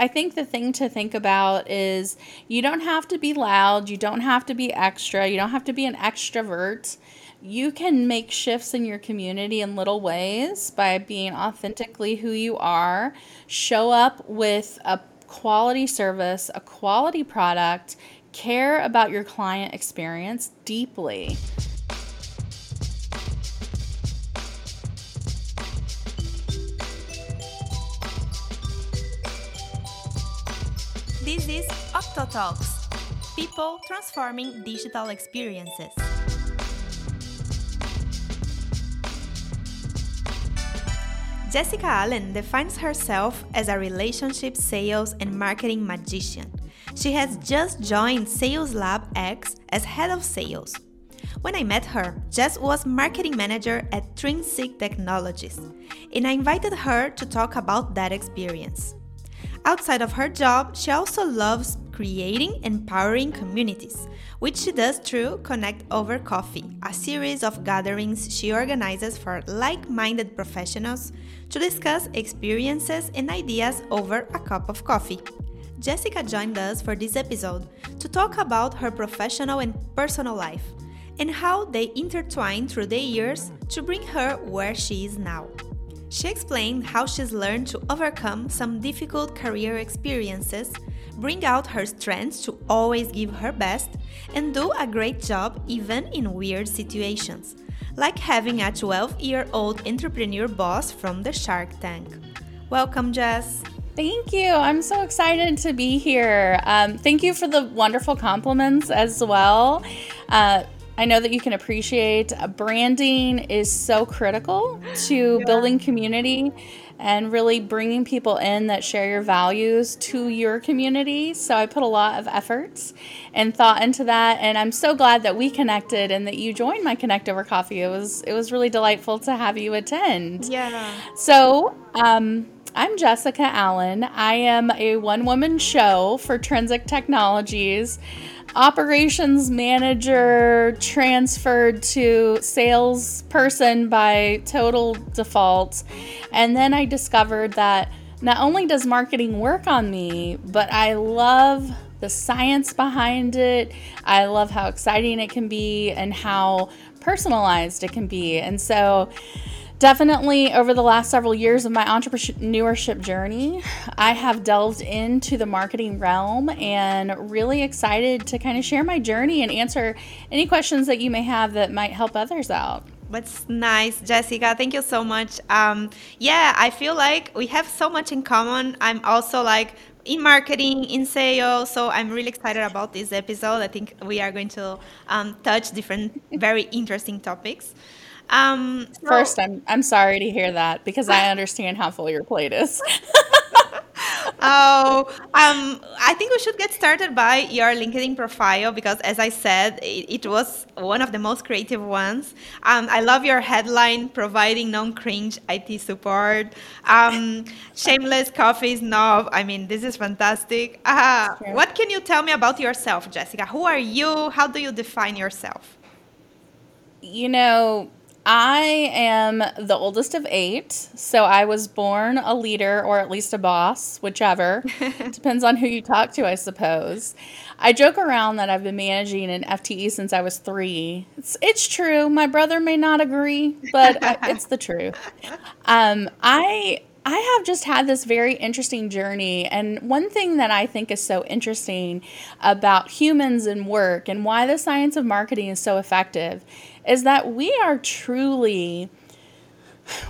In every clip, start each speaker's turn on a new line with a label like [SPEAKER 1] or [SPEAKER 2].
[SPEAKER 1] I think the thing to think about is you don't have to be loud, you don't have to be extra, you don't have to be an extrovert. You can make shifts in your community in little ways by being authentically who you are. Show up with a quality service, a quality product, care about your client experience deeply.
[SPEAKER 2] This is OctoTalks People Transforming Digital Experiences. Jessica Allen defines herself as a relationship sales and marketing magician. She has just joined SalesLabX as head of sales. When I met her, Jess was marketing manager at Trinsic Technologies, and I invited her to talk about that experience. Outside of her job, she also loves creating empowering communities, which she does through Connect Over Coffee, a series of gatherings she organizes for like minded professionals to discuss experiences and ideas over a cup of coffee. Jessica joined us for this episode to talk about her professional and personal life and how they intertwine through the years to bring her where she is now. She explained how she's learned to overcome some difficult career experiences, bring out her strengths to always give her best, and do a great job even in weird situations, like having a 12 year old entrepreneur boss from the Shark Tank. Welcome, Jess.
[SPEAKER 1] Thank you. I'm so excited to be here. Um, thank you for the wonderful compliments as well. Uh, I know that you can appreciate uh, branding is so critical to yeah. building community and really bringing people in that share your values to your community. So I put a lot of efforts and thought into that and I'm so glad that we connected and that you joined my Connect Over Coffee. It was it was really delightful to have you attend.
[SPEAKER 2] Yeah.
[SPEAKER 1] So, um I'm Jessica Allen. I am a one woman show for Trinsic Technologies operations manager transferred to salesperson by total default. And then I discovered that not only does marketing work on me, but I love the science behind it. I love how exciting it can be and how personalized it can be. And so, definitely over the last several years of my entrepreneurship journey, I have delved into the marketing realm and really excited to kind of share my journey and answer any questions that you may have that might help others out.
[SPEAKER 2] That's nice, Jessica. Thank you so much. Um, yeah, I feel like we have so much in common. I'm also like in marketing, in sales. So I'm really excited about this episode. I think we are going to um, touch different, very interesting topics.
[SPEAKER 1] Um, First, I'm I'm sorry to hear that because I understand how full your plate is.
[SPEAKER 2] oh, um, I think we should get started by your LinkedIn profile because, as I said, it, it was one of the most creative ones. Um, I love your headline: providing non-cringe IT support. Um, shameless coffee snob. I mean, this is fantastic. Uh, sure. What can you tell me about yourself, Jessica? Who are you? How do you define yourself?
[SPEAKER 1] You know, I am the oldest of eight, so I was born a leader or at least a boss, whichever. Depends on who you talk to, I suppose. I joke around that I've been managing an FTE since I was three. It's, it's true. My brother may not agree, but I, it's the truth. Um, I I have just had this very interesting journey. And one thing that I think is so interesting about humans and work and why the science of marketing is so effective is that we are truly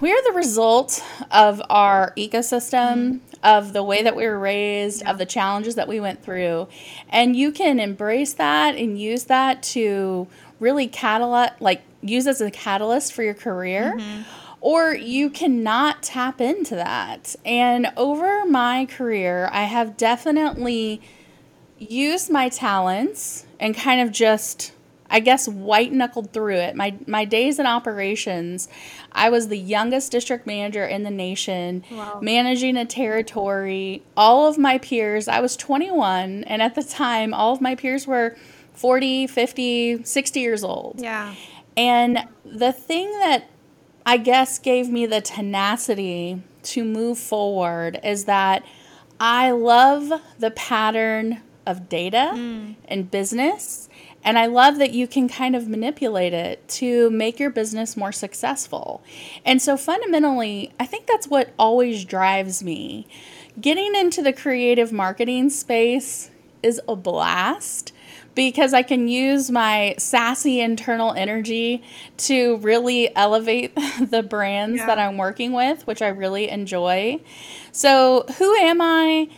[SPEAKER 1] we are the result of our ecosystem of the way that we were raised yeah. of the challenges that we went through and you can embrace that and use that to really catalyze like use as a catalyst for your career mm-hmm. or you cannot tap into that and over my career i have definitely used my talents and kind of just I guess white knuckled through it. My my days in operations, I was the youngest district manager in the nation, wow. managing a territory. All of my peers, I was 21, and at the time, all of my peers were 40, 50, 60 years old.
[SPEAKER 2] Yeah.
[SPEAKER 1] And the thing that I guess gave me the tenacity to move forward is that I love the pattern of data mm. and business. And I love that you can kind of manipulate it to make your business more successful. And so, fundamentally, I think that's what always drives me. Getting into the creative marketing space is a blast because I can use my sassy internal energy to really elevate the brands yeah. that I'm working with, which I really enjoy. So, who am I?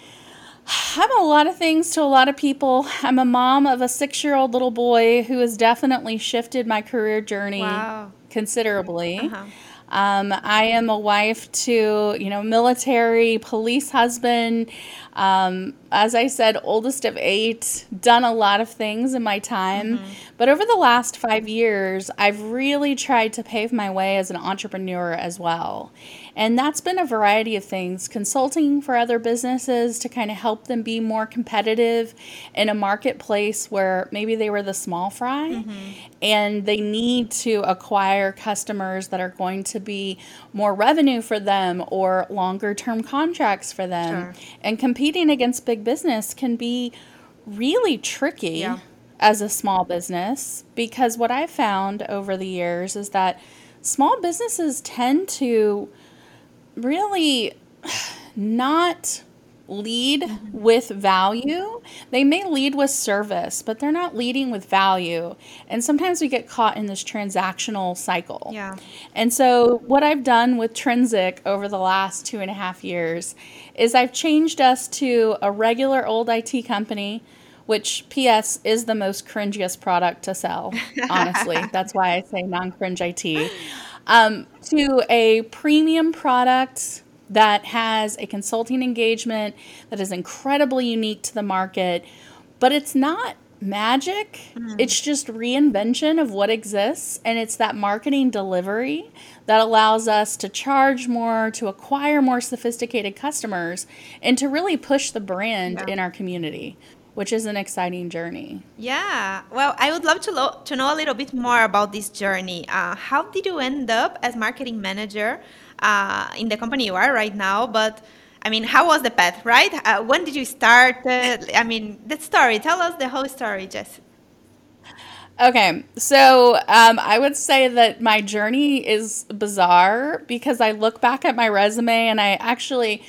[SPEAKER 1] I'm a lot of things to a lot of people. I'm a mom of a six year old little boy who has definitely shifted my career journey wow. considerably. Uh-huh. Um, I am a wife to, you know, military, police husband. Um, as I said, oldest of eight, done a lot of things in my time. Mm-hmm. But over the last five years, I've really tried to pave my way as an entrepreneur as well. And that's been a variety of things consulting for other businesses to kind of help them be more competitive in a marketplace where maybe they were the small fry mm-hmm. and they need to acquire customers that are going to be more revenue for them or longer term contracts for them. Sure. And competing against big business can be really tricky. Yeah. As a small business, because what I've found over the years is that small businesses tend to really not lead with value. They may lead with service, but they're not leading with value. And sometimes we get caught in this transactional cycle.
[SPEAKER 2] Yeah.
[SPEAKER 1] And so, what I've done with Trinsic over the last two and a half years is I've changed us to a regular old IT company. Which PS is the most cringiest product to sell, honestly. That's why I say non cringe IT um, to a premium product that has a consulting engagement that is incredibly unique to the market, but it's not magic. Mm. It's just reinvention of what exists. And it's that marketing delivery that allows us to charge more, to acquire more sophisticated customers, and to really push the brand yeah. in our community which is an exciting journey.
[SPEAKER 2] Yeah. Well, I would love to, lo- to know a little bit more about this journey. Uh, how did you end up as marketing manager uh, in the company you are right now? But I mean, how was the path, right? Uh, when did you start? Uh, I mean, the story. Tell us the whole story, Jess.
[SPEAKER 1] Okay, so um, I would say that my journey is bizarre because I look back at my resume and I actually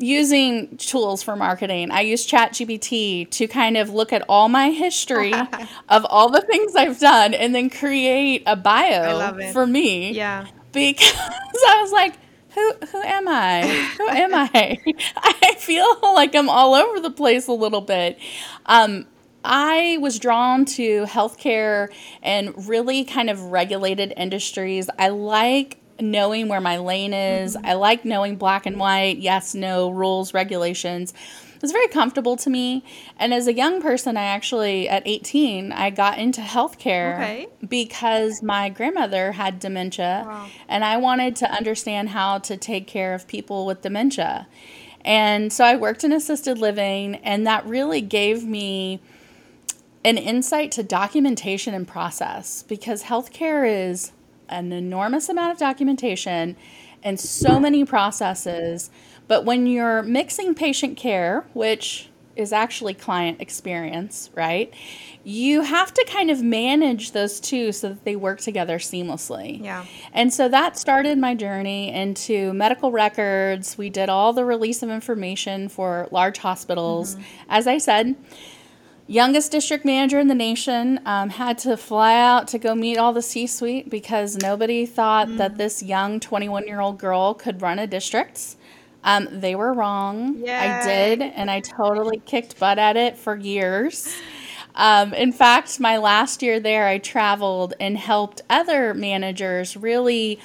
[SPEAKER 1] using tools for marketing. I use ChatGPT to kind of look at all my history of all the things I've done and then create a bio for me.
[SPEAKER 2] Yeah.
[SPEAKER 1] Because I was like, who who am I? Who am I? I feel like I'm all over the place a little bit. Um, I was drawn to healthcare and really kind of regulated industries. I like knowing where my lane is. Mm-hmm. I like knowing black and white, yes, no, rules, regulations. It's very comfortable to me. And as a young person, I actually, at 18, I got into healthcare okay. because my grandmother had dementia wow. and I wanted to understand how to take care of people with dementia. And so I worked in assisted living, and that really gave me an insight to documentation and process because healthcare is an enormous amount of documentation and so many processes. But when you're mixing patient care, which is actually client experience, right? You have to kind of manage those two so that they work together seamlessly.
[SPEAKER 2] Yeah.
[SPEAKER 1] And so that started my journey into medical records. We did all the release of information for large hospitals. Mm-hmm. As I said, youngest district manager in the nation, um, had to fly out to go meet all the C suite because nobody thought mm. that this young 21 year old girl could run a district. Um, they were wrong. Yay. I did, and I totally kicked butt at it for years. Um, in fact, my last year there, I traveled and helped other managers really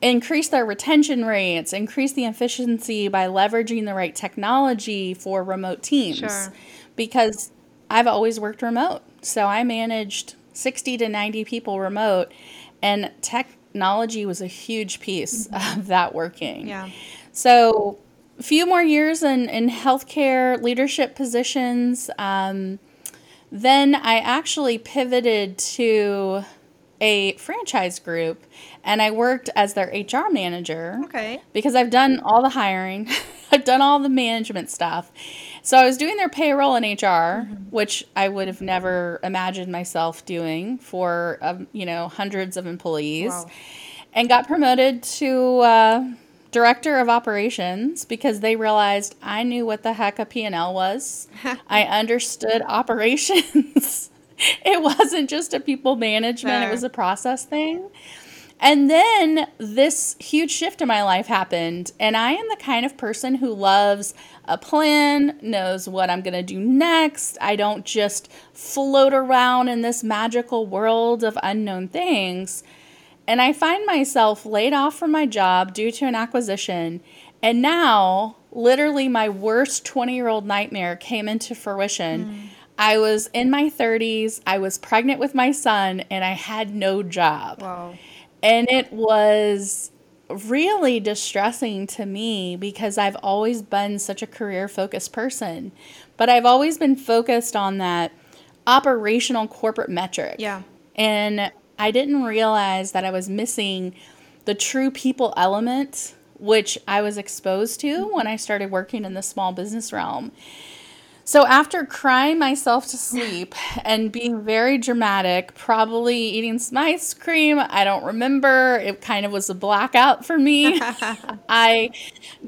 [SPEAKER 1] increase their retention rates, increase the efficiency by leveraging the right technology for remote teams. Sure. Because I've always worked remote. So I managed 60 to 90 people remote, and technology was a huge piece mm-hmm. of that working.
[SPEAKER 2] Yeah.
[SPEAKER 1] So a few more years in, in healthcare leadership positions. Um, then I actually pivoted to a franchise group and I worked as their HR manager.
[SPEAKER 2] Okay.
[SPEAKER 1] Because I've done all the hiring. I've done all the management stuff. So I was doing their payroll and HR, mm-hmm. which I would have never imagined myself doing for um, you know hundreds of employees, wow. and got promoted to uh, director of operations because they realized I knew what the heck a P&L was. I understood operations. it wasn't just a people management, it was a process thing. And then this huge shift in my life happened, and I am the kind of person who loves a plan, knows what I'm going to do next. I don't just float around in this magical world of unknown things. And I find myself laid off from my job due to an acquisition. And now, literally, my worst 20 year old nightmare came into fruition. Mm. I was in my 30s, I was pregnant with my son, and I had no job. Wow. And it was really distressing to me because I've always been such a career focused person. But I've always been focused on that operational corporate metric.
[SPEAKER 2] Yeah.
[SPEAKER 1] And I didn't realize that I was missing the true people element, which I was exposed to when I started working in the small business realm. So, after crying myself to sleep and being very dramatic, probably eating some ice cream, I don't remember, it kind of was a blackout for me. I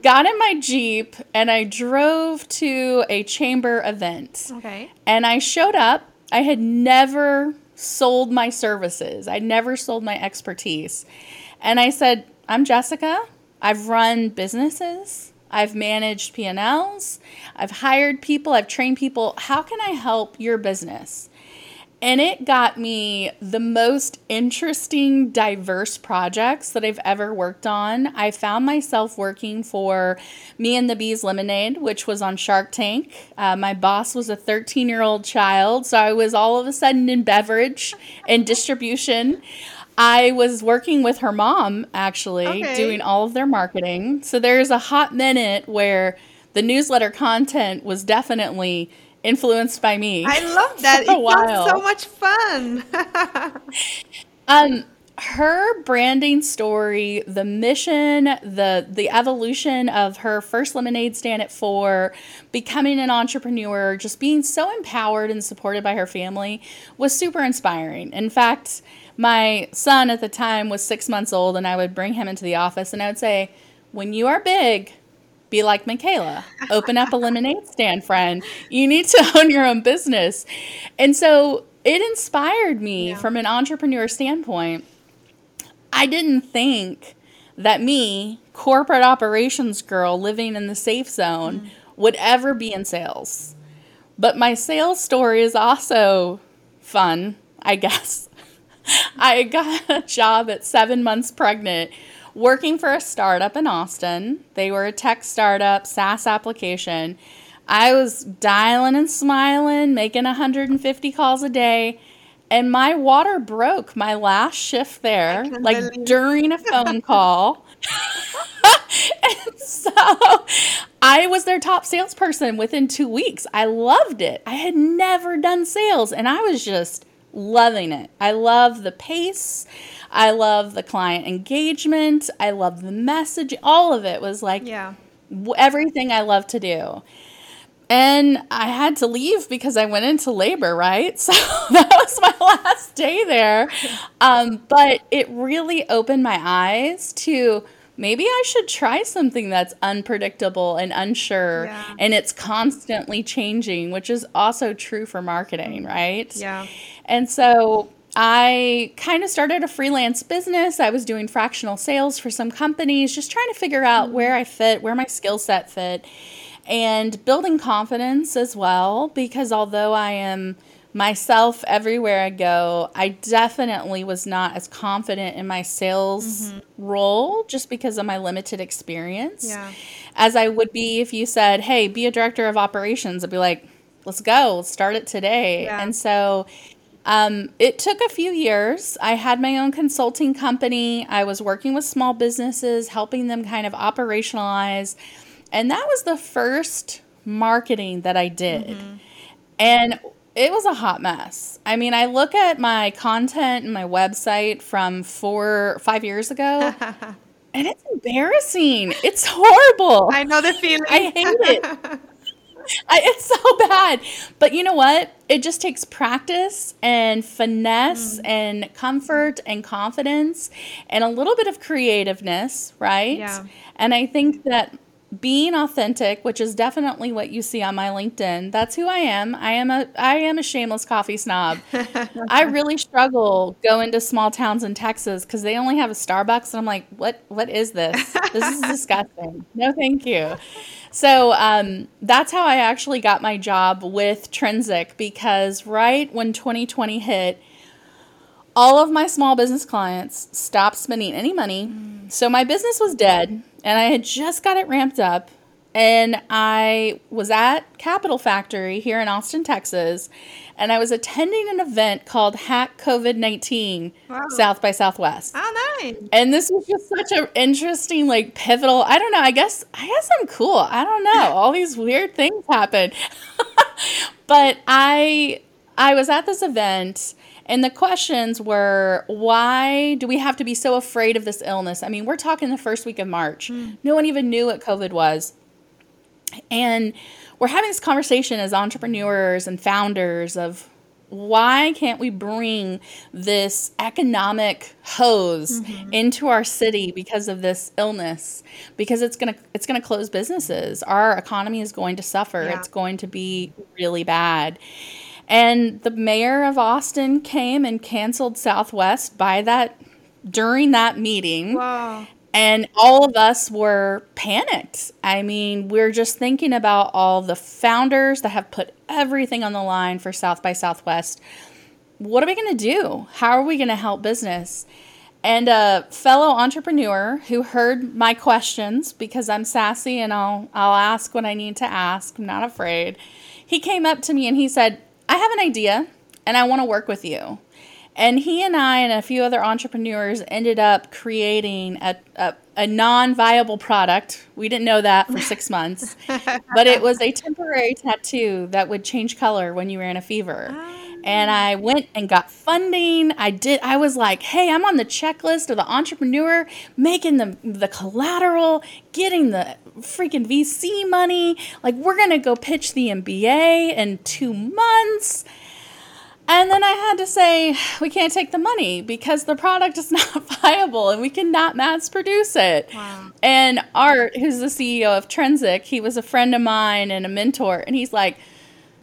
[SPEAKER 1] got in my Jeep and I drove to a chamber event.
[SPEAKER 2] Okay.
[SPEAKER 1] And I showed up. I had never sold my services. I never sold my expertise. And I said, "I'm Jessica. I've run businesses. I've managed P&Ls. I've hired people, I've trained people. How can I help your business?" And it got me the most interesting, diverse projects that I've ever worked on. I found myself working for Me and the Bees Lemonade, which was on Shark Tank. Uh, my boss was a 13 year old child, so I was all of a sudden in beverage and distribution. I was working with her mom, actually, okay. doing all of their marketing. So there's a hot minute where the newsletter content was definitely influenced by me.
[SPEAKER 2] I love that. it was so much fun.
[SPEAKER 1] um, her branding story, the mission, the the evolution of her first lemonade stand at four, becoming an entrepreneur, just being so empowered and supported by her family was super inspiring. In fact, my son at the time was six months old, and I would bring him into the office and I would say, When you are big, be like Mikaila. Open up a lemonade stand, friend. You need to own your own business. And so it inspired me yeah. from an entrepreneur standpoint. I didn't think that me, corporate operations girl living in the safe zone, mm. would ever be in sales. But my sales story is also fun, I guess. I got a job at seven months pregnant working for a startup in Austin. They were a tech startup, SaaS application. I was dialing and smiling, making 150 calls a day, and my water broke my last shift there, like believe. during a phone call. and so I was their top salesperson within two weeks. I loved it. I had never done sales, and I was just loving it. I love the pace. I love the client engagement. I love the message. All of it was like
[SPEAKER 2] yeah.
[SPEAKER 1] everything I love to do. And I had to leave because I went into labor, right? So that was my last day there. Um, but it really opened my eyes to maybe I should try something that's unpredictable and unsure yeah. and it's constantly changing, which is also true for marketing, right?
[SPEAKER 2] Yeah.
[SPEAKER 1] And so I kind of started a freelance business. I was doing fractional sales for some companies, just trying to figure out where I fit, where my skill set fit, and building confidence as well. Because although I am myself everywhere I go, I definitely was not as confident in my sales mm-hmm. role just because of my limited experience
[SPEAKER 2] yeah.
[SPEAKER 1] as I would be if you said, Hey, be a director of operations. I'd be like, Let's go, let's start it today. Yeah. And so um, it took a few years. I had my own consulting company. I was working with small businesses, helping them kind of operationalize. And that was the first marketing that I did. Mm-hmm. And it was a hot mess. I mean, I look at my content and my website from four, five years ago, And it's embarrassing. It's horrible.
[SPEAKER 2] I know the feeling.
[SPEAKER 1] I hate it. I, it's so bad. But you know what? It just takes practice and finesse mm. and comfort and confidence and a little bit of creativeness, right? Yeah. And I think that being authentic, which is definitely what you see on my LinkedIn. That's who I am. I am a I am a shameless coffee snob. I really struggle going to small towns in Texas because they only have a Starbucks, and I'm like, what What is this? This is disgusting. No, thank you. So um, that's how I actually got my job with Trinsic because right when 2020 hit, all of my small business clients stopped spending any money. Mm. So my business was dead and I had just got it ramped up. And I was at Capital Factory here in Austin, Texas, and I was attending an event called Hack COVID 19 wow. South by Southwest.
[SPEAKER 2] Oh, nice.
[SPEAKER 1] And this was just such an interesting, like, pivotal. I don't know. I guess, I guess I'm cool. I don't know. All these weird things happen. but I, I was at this event and the questions were why do we have to be so afraid of this illness? I mean, we're talking the first week of March. Mm. No one even knew what COVID was. And we're having this conversation as entrepreneurs and founders of why can't we bring this economic hose mm-hmm. into our city because of this illness because it's going to it's going to close businesses our economy is going to suffer yeah. it's going to be really bad and the mayor of Austin came and canceled Southwest by that during that meeting.
[SPEAKER 2] Wow.
[SPEAKER 1] And all of us were panicked. I mean, we're just thinking about all the founders that have put everything on the line for South by Southwest. What are we going to do? How are we going to help business? And a fellow entrepreneur who heard my questions because I'm sassy and I'll I'll ask what I need to ask. I'm not afraid. He came up to me and he said, I have an idea and I want to work with you. And he and I and a few other entrepreneurs ended up creating a, a, a non viable product. We didn't know that for six months, but it was a temporary tattoo that would change color when you were in a fever. Ah. And I went and got funding. I did. I was like, "Hey, I'm on the checklist of the entrepreneur, making the the collateral, getting the freaking VC money. Like, we're gonna go pitch the MBA in two months." And then I had to say, we can't take the money because the product is not viable and we cannot mass produce it. Wow. And Art, who's the CEO of Trinsic, he was a friend of mine and a mentor, and he's like,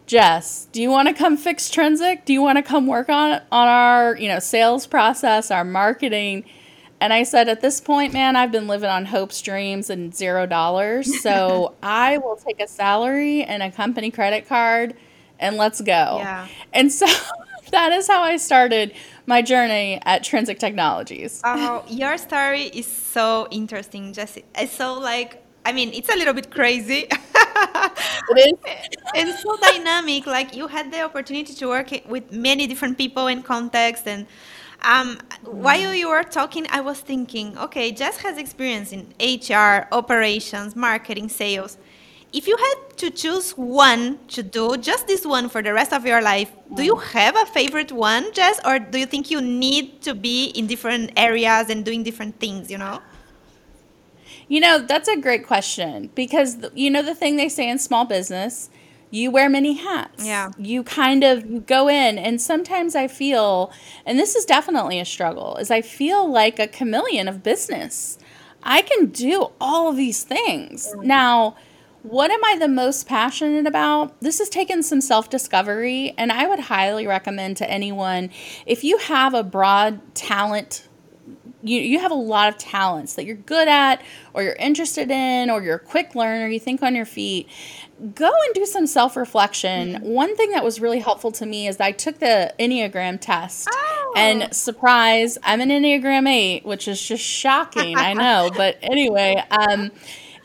[SPEAKER 1] Jess, do you want to come fix Trinsic? Do you want to come work on on our, you know, sales process, our marketing? And I said, at this point, man, I've been living on hopes, dreams, and zero dollars. So I will take a salary and a company credit card and let's go.
[SPEAKER 2] Yeah.
[SPEAKER 1] And so that is how I started my journey at Trinsic Technologies.
[SPEAKER 2] Oh, your story is so interesting, Jesse. It's so like, I mean, it's a little bit crazy.
[SPEAKER 1] it is.
[SPEAKER 2] and so dynamic. Like you had the opportunity to work with many different people and contexts and um, while you were talking, I was thinking, okay, Jess has experience in HR, operations, marketing, sales if you had to choose one to do, just this one for the rest of your life, do you have a favorite one, Jess, or do you think you need to be in different areas and doing different things, you know?
[SPEAKER 1] You know, that's a great question because, you know, the thing they say in small business, you wear many hats.
[SPEAKER 2] Yeah.
[SPEAKER 1] You kind of you go in and sometimes I feel and this is definitely a struggle is I feel like a chameleon of business. I can do all of these things. Now, what am I the most passionate about? This has taken some self discovery, and I would highly recommend to anyone if you have a broad talent. You, you have a lot of talents that you're good at, or you're interested in, or you're a quick learner, you think on your feet. Go and do some self reflection. Mm-hmm. One thing that was really helpful to me is I took the Enneagram test. Oh. And surprise, I'm an Enneagram 8, which is just shocking, I know. But anyway, um,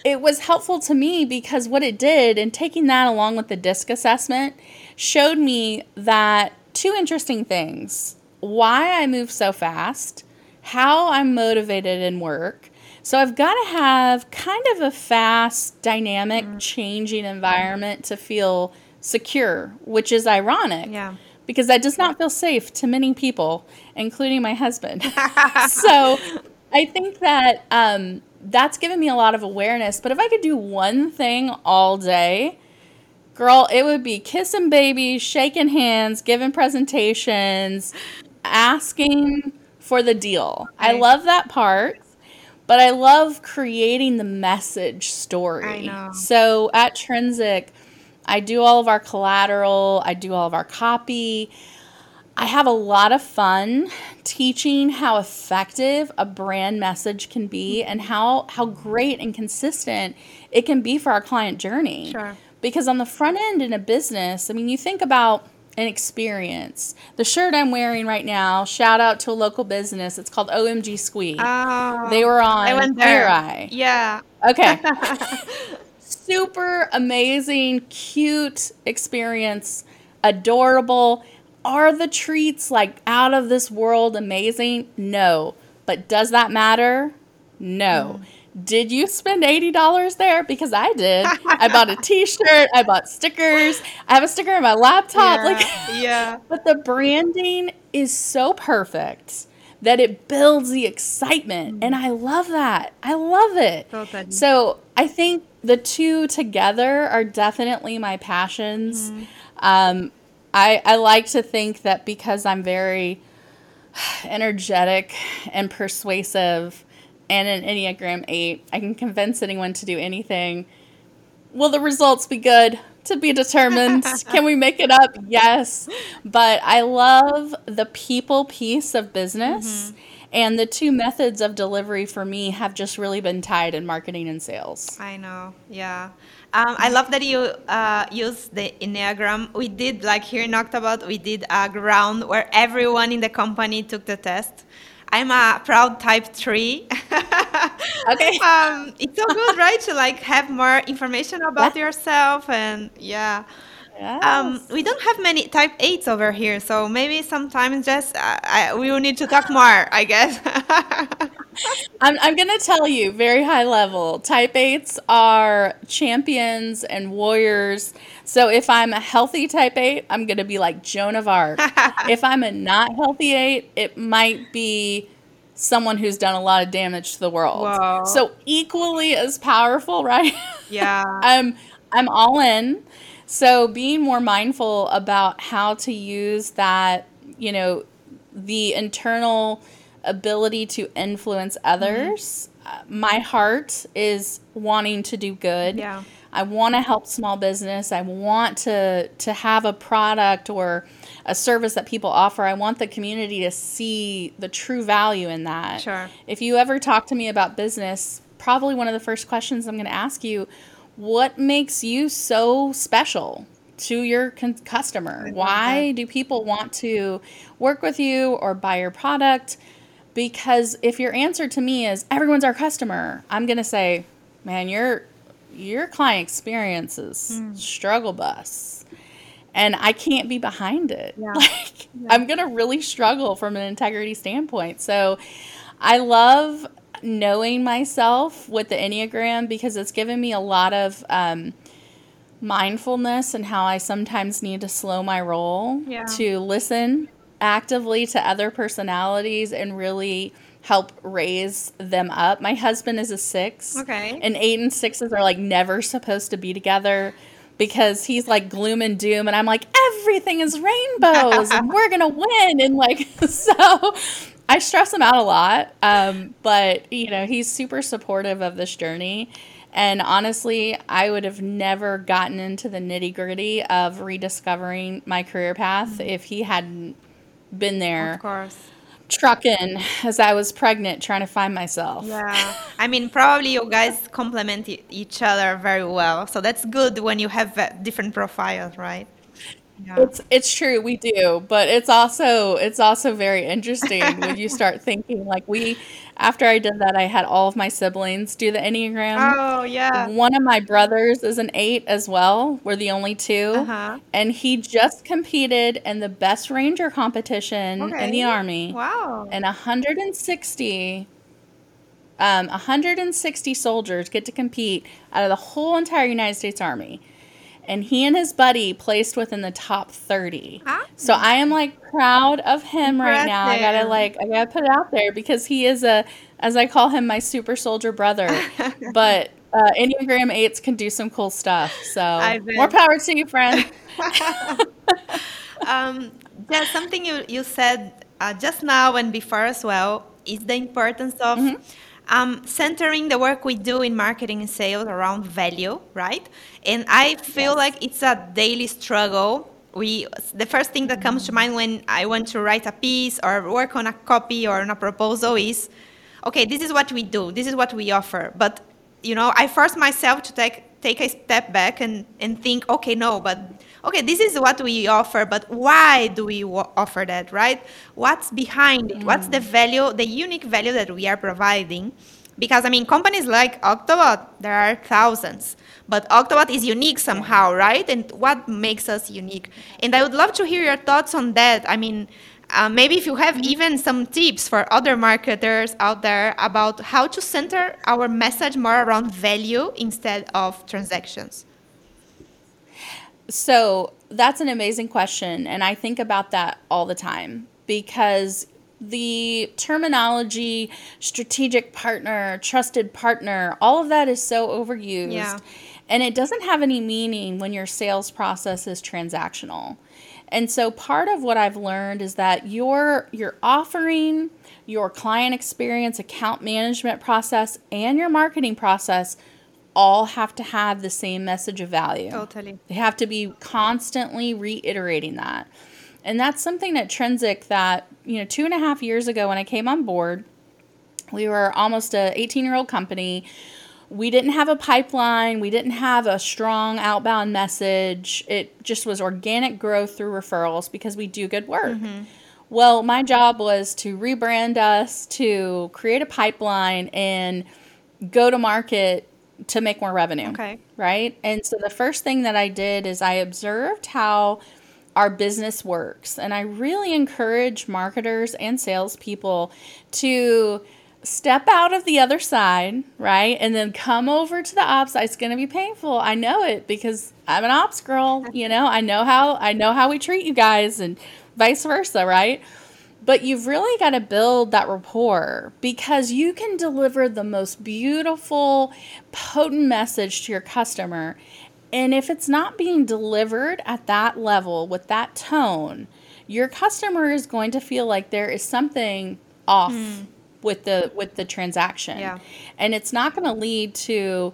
[SPEAKER 1] it was helpful to me because what it did, and taking that along with the DISC assessment, showed me that two interesting things why I move so fast, how I'm motivated in work. So I've got to have kind of a fast, dynamic, mm. changing environment to feel secure, which is ironic.
[SPEAKER 2] Yeah.
[SPEAKER 1] Because that does not feel safe to many people, including my husband. so I think that um, that's given me a lot of awareness. But if I could do one thing all day, girl, it would be kissing babies, shaking hands, giving presentations, asking for the deal. I love that part. But I love creating the message story.
[SPEAKER 2] I.
[SPEAKER 1] So at Trinsic, I do all of our collateral, I do all of our copy. I have a lot of fun teaching how effective a brand message can be and how how great and consistent it can be for our client journey.
[SPEAKER 2] Sure.
[SPEAKER 1] Because on the front end in a business, I mean, you think about an experience. The shirt I'm wearing right now, shout out to a local business. It's called OMG Squee.
[SPEAKER 2] Oh,
[SPEAKER 1] they were on
[SPEAKER 2] I went there.
[SPEAKER 1] Eye.
[SPEAKER 2] Yeah.
[SPEAKER 1] Okay. Super amazing, cute experience, adorable. Are the treats like out of this world amazing? No. But does that matter? No. Mm. Did you spend $80 there? Because I did. I bought a t shirt, I bought stickers, I have a sticker on my laptop.
[SPEAKER 2] yeah.
[SPEAKER 1] Like,
[SPEAKER 2] yeah.
[SPEAKER 1] but the branding is so perfect that it builds the excitement. And mm. I love that. I love it.
[SPEAKER 2] Totally.
[SPEAKER 1] So I think the two together are definitely my passions. Mm-hmm. Um, I, I like to think that because I'm very energetic and persuasive and an Enneagram 8, I can convince anyone to do anything. Will the results be good? To be determined. can we make it up? Yes. But I love the people piece of business. Mm-hmm. And the two methods of delivery for me have just really been tied in marketing and sales.
[SPEAKER 2] I know, yeah. Um, I love that you uh, use the Enneagram. We did, like here in Octobot, we did a round where everyone in the company took the test. I'm a proud type 3.
[SPEAKER 1] Okay.
[SPEAKER 2] um, it's so good, right? To like have more information about
[SPEAKER 1] Yeah.
[SPEAKER 2] yourself and yeah. Um, we don't have many type 8s over here, so maybe sometimes just uh, I, we will need to talk more, I guess.
[SPEAKER 1] I'm, I'm going to tell you very high level. Type 8s are champions and warriors. So if I'm a healthy type 8, I'm going to be like Joan of Arc. if I'm a not healthy 8, it might be someone who's done a lot of damage to the world.
[SPEAKER 2] Whoa.
[SPEAKER 1] So equally as powerful, right?
[SPEAKER 2] yeah.
[SPEAKER 1] I'm I'm all in. So being more mindful about how to use that, you know, the internal ability to influence others. Uh, my heart is wanting to do good.
[SPEAKER 2] Yeah.
[SPEAKER 1] I want to help small business. I want to to have a product or a service that people offer. I want the community to see the true value in that.
[SPEAKER 2] Sure.
[SPEAKER 1] If you ever talk to me about business, probably one of the first questions I'm going to ask you, what makes you so special to your con- customer? Why do people want to work with you or buy your product? Because if your answer to me is everyone's our customer, I'm going to say, man, your your client experience is struggle bus. And I can't be behind it.
[SPEAKER 2] Yeah.
[SPEAKER 1] Like I'm going to really struggle from an integrity standpoint. So I love knowing myself with the Enneagram because it's given me a lot of um, mindfulness and how I sometimes need to slow my roll
[SPEAKER 2] Yeah.
[SPEAKER 1] to listen actively to other personalities and really help raise them up. My husband is a six.
[SPEAKER 2] Okay.
[SPEAKER 1] And eight and sixes are like never supposed to be together because he's like gloom and doom and I'm like everything is rainbows and we're going to win and like so I stress him out a lot. Um, but you know, he's super supportive of this journey. And honestly, I would have never gotten into the nitty gritty of rediscovering my career path if he hadn't been there
[SPEAKER 2] Of course.
[SPEAKER 1] trucking as I was pregnant trying to find myself.
[SPEAKER 2] Yeah. I mean, probably you guys complement e- each other very well. So that's good when you have uh, different profiles, right? Yeah.
[SPEAKER 1] It's it's true we do, but it's also it's also very interesting when you start thinking like we after I did that I had all of my siblings do the Enneagram.
[SPEAKER 2] Oh, yeah.
[SPEAKER 1] One of my brothers is an 8 as well. We're the only 2
[SPEAKER 2] Uh-huh.
[SPEAKER 1] And he just competed in the best ranger competition in the army.
[SPEAKER 2] Wow.
[SPEAKER 1] And 160 um, 160 soldiers get to compete out of the whole entire United States Army. And he and his buddy placed within the top 30.
[SPEAKER 2] Ah.
[SPEAKER 1] So I am like proud of him right now. I gotta like I gotta put it out there because he is a, as I call him, my super soldier brother. but uh, Enneagram eights can do some cool stuff. So more power to you, friend.
[SPEAKER 2] um, there's something you, you said uh, just now and before as well is the importance of um, centering the work we do in marketing and sales around value, right? And I feel like it's a daily struggle. We the first thing that comes to mind when I want to write a piece or work on a copy or on a proposal is, okay, this is what we do, this is what we offer, but you know, I force myself to take take a step back and, and think, okay, no, but okay, this is what we offer, but why do we wa- offer that, right? What's behind it? What's the mm. value, the unique value that we are providing? Because I mean, companies like Octobot, there are thousands, but Octobot is unique somehow, right? And what makes us unique? And I would love to hear your thoughts on that. I mean, uh, maybe if you have even some tips for other marketers out there about how to center our message more around value instead of transactions.
[SPEAKER 1] So that's an amazing question. And I think about that all the time because the terminology, strategic partner, trusted partner, all of that is so overused.
[SPEAKER 2] Yeah.
[SPEAKER 1] And it doesn't have any meaning when your sales process is transactional. And so part of what I've learned is that your your offering, your client experience, account management process, and your marketing process all have to have the same message of value.
[SPEAKER 2] Totally.
[SPEAKER 1] They have to be constantly reiterating that. And that's something at Trinsic that, you know, two and a half years ago when I came on board, we were almost a 18 year old company. We didn't have a pipeline. We didn't have a strong outbound message. It just was organic growth through referrals because we do good work. Mm-hmm. Well, my job was to rebrand us, to create a pipeline, and go to market to make more revenue
[SPEAKER 2] Okay.
[SPEAKER 1] right? And so the first thing that I did is I observed how our business works. And I really encourage marketers and salespeople to step out of the other side, right? And then come over to the ops. It's going to be painful. I know it because I'm an ops girl, you know. I know how I know how we treat you guys and vice versa, right? But you've really got to build that rapport because you can deliver the most beautiful, potent message to your customer. And if it's not being delivered at that level with that tone, your customer is going to feel like there is something off hmm. With the with the transaction.
[SPEAKER 2] Yeah.
[SPEAKER 1] And it's not going to lead to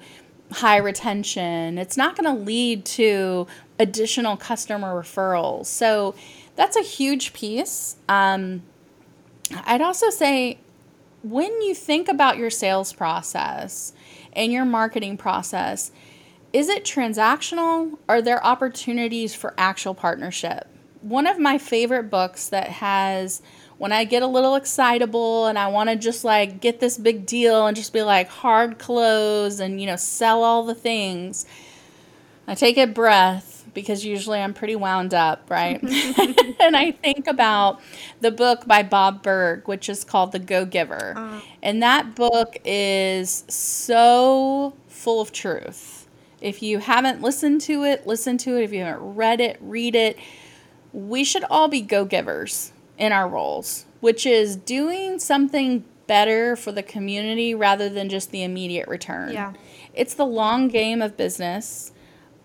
[SPEAKER 1] high retention. It's not going to lead to additional customer referrals. So that's a huge piece. Um, I'd also say when you think about your sales process and your marketing process, is it transactional? Are there opportunities for actual partnership? One of my favorite books that has when I get a little excitable and I want to just like get this big deal and just be like hard close and you know sell all the things. I take a breath because usually I'm pretty wound up, right? and I think about the book by Bob Burg, which is called The Go Giver. Uh. And that book is so full of truth. If you haven't listened to it, listen to it. If you haven't read it, read it. We should all be go givers in our roles, which is doing something better for the community rather than just the immediate return.
[SPEAKER 2] Yeah.
[SPEAKER 1] It's the long game of business.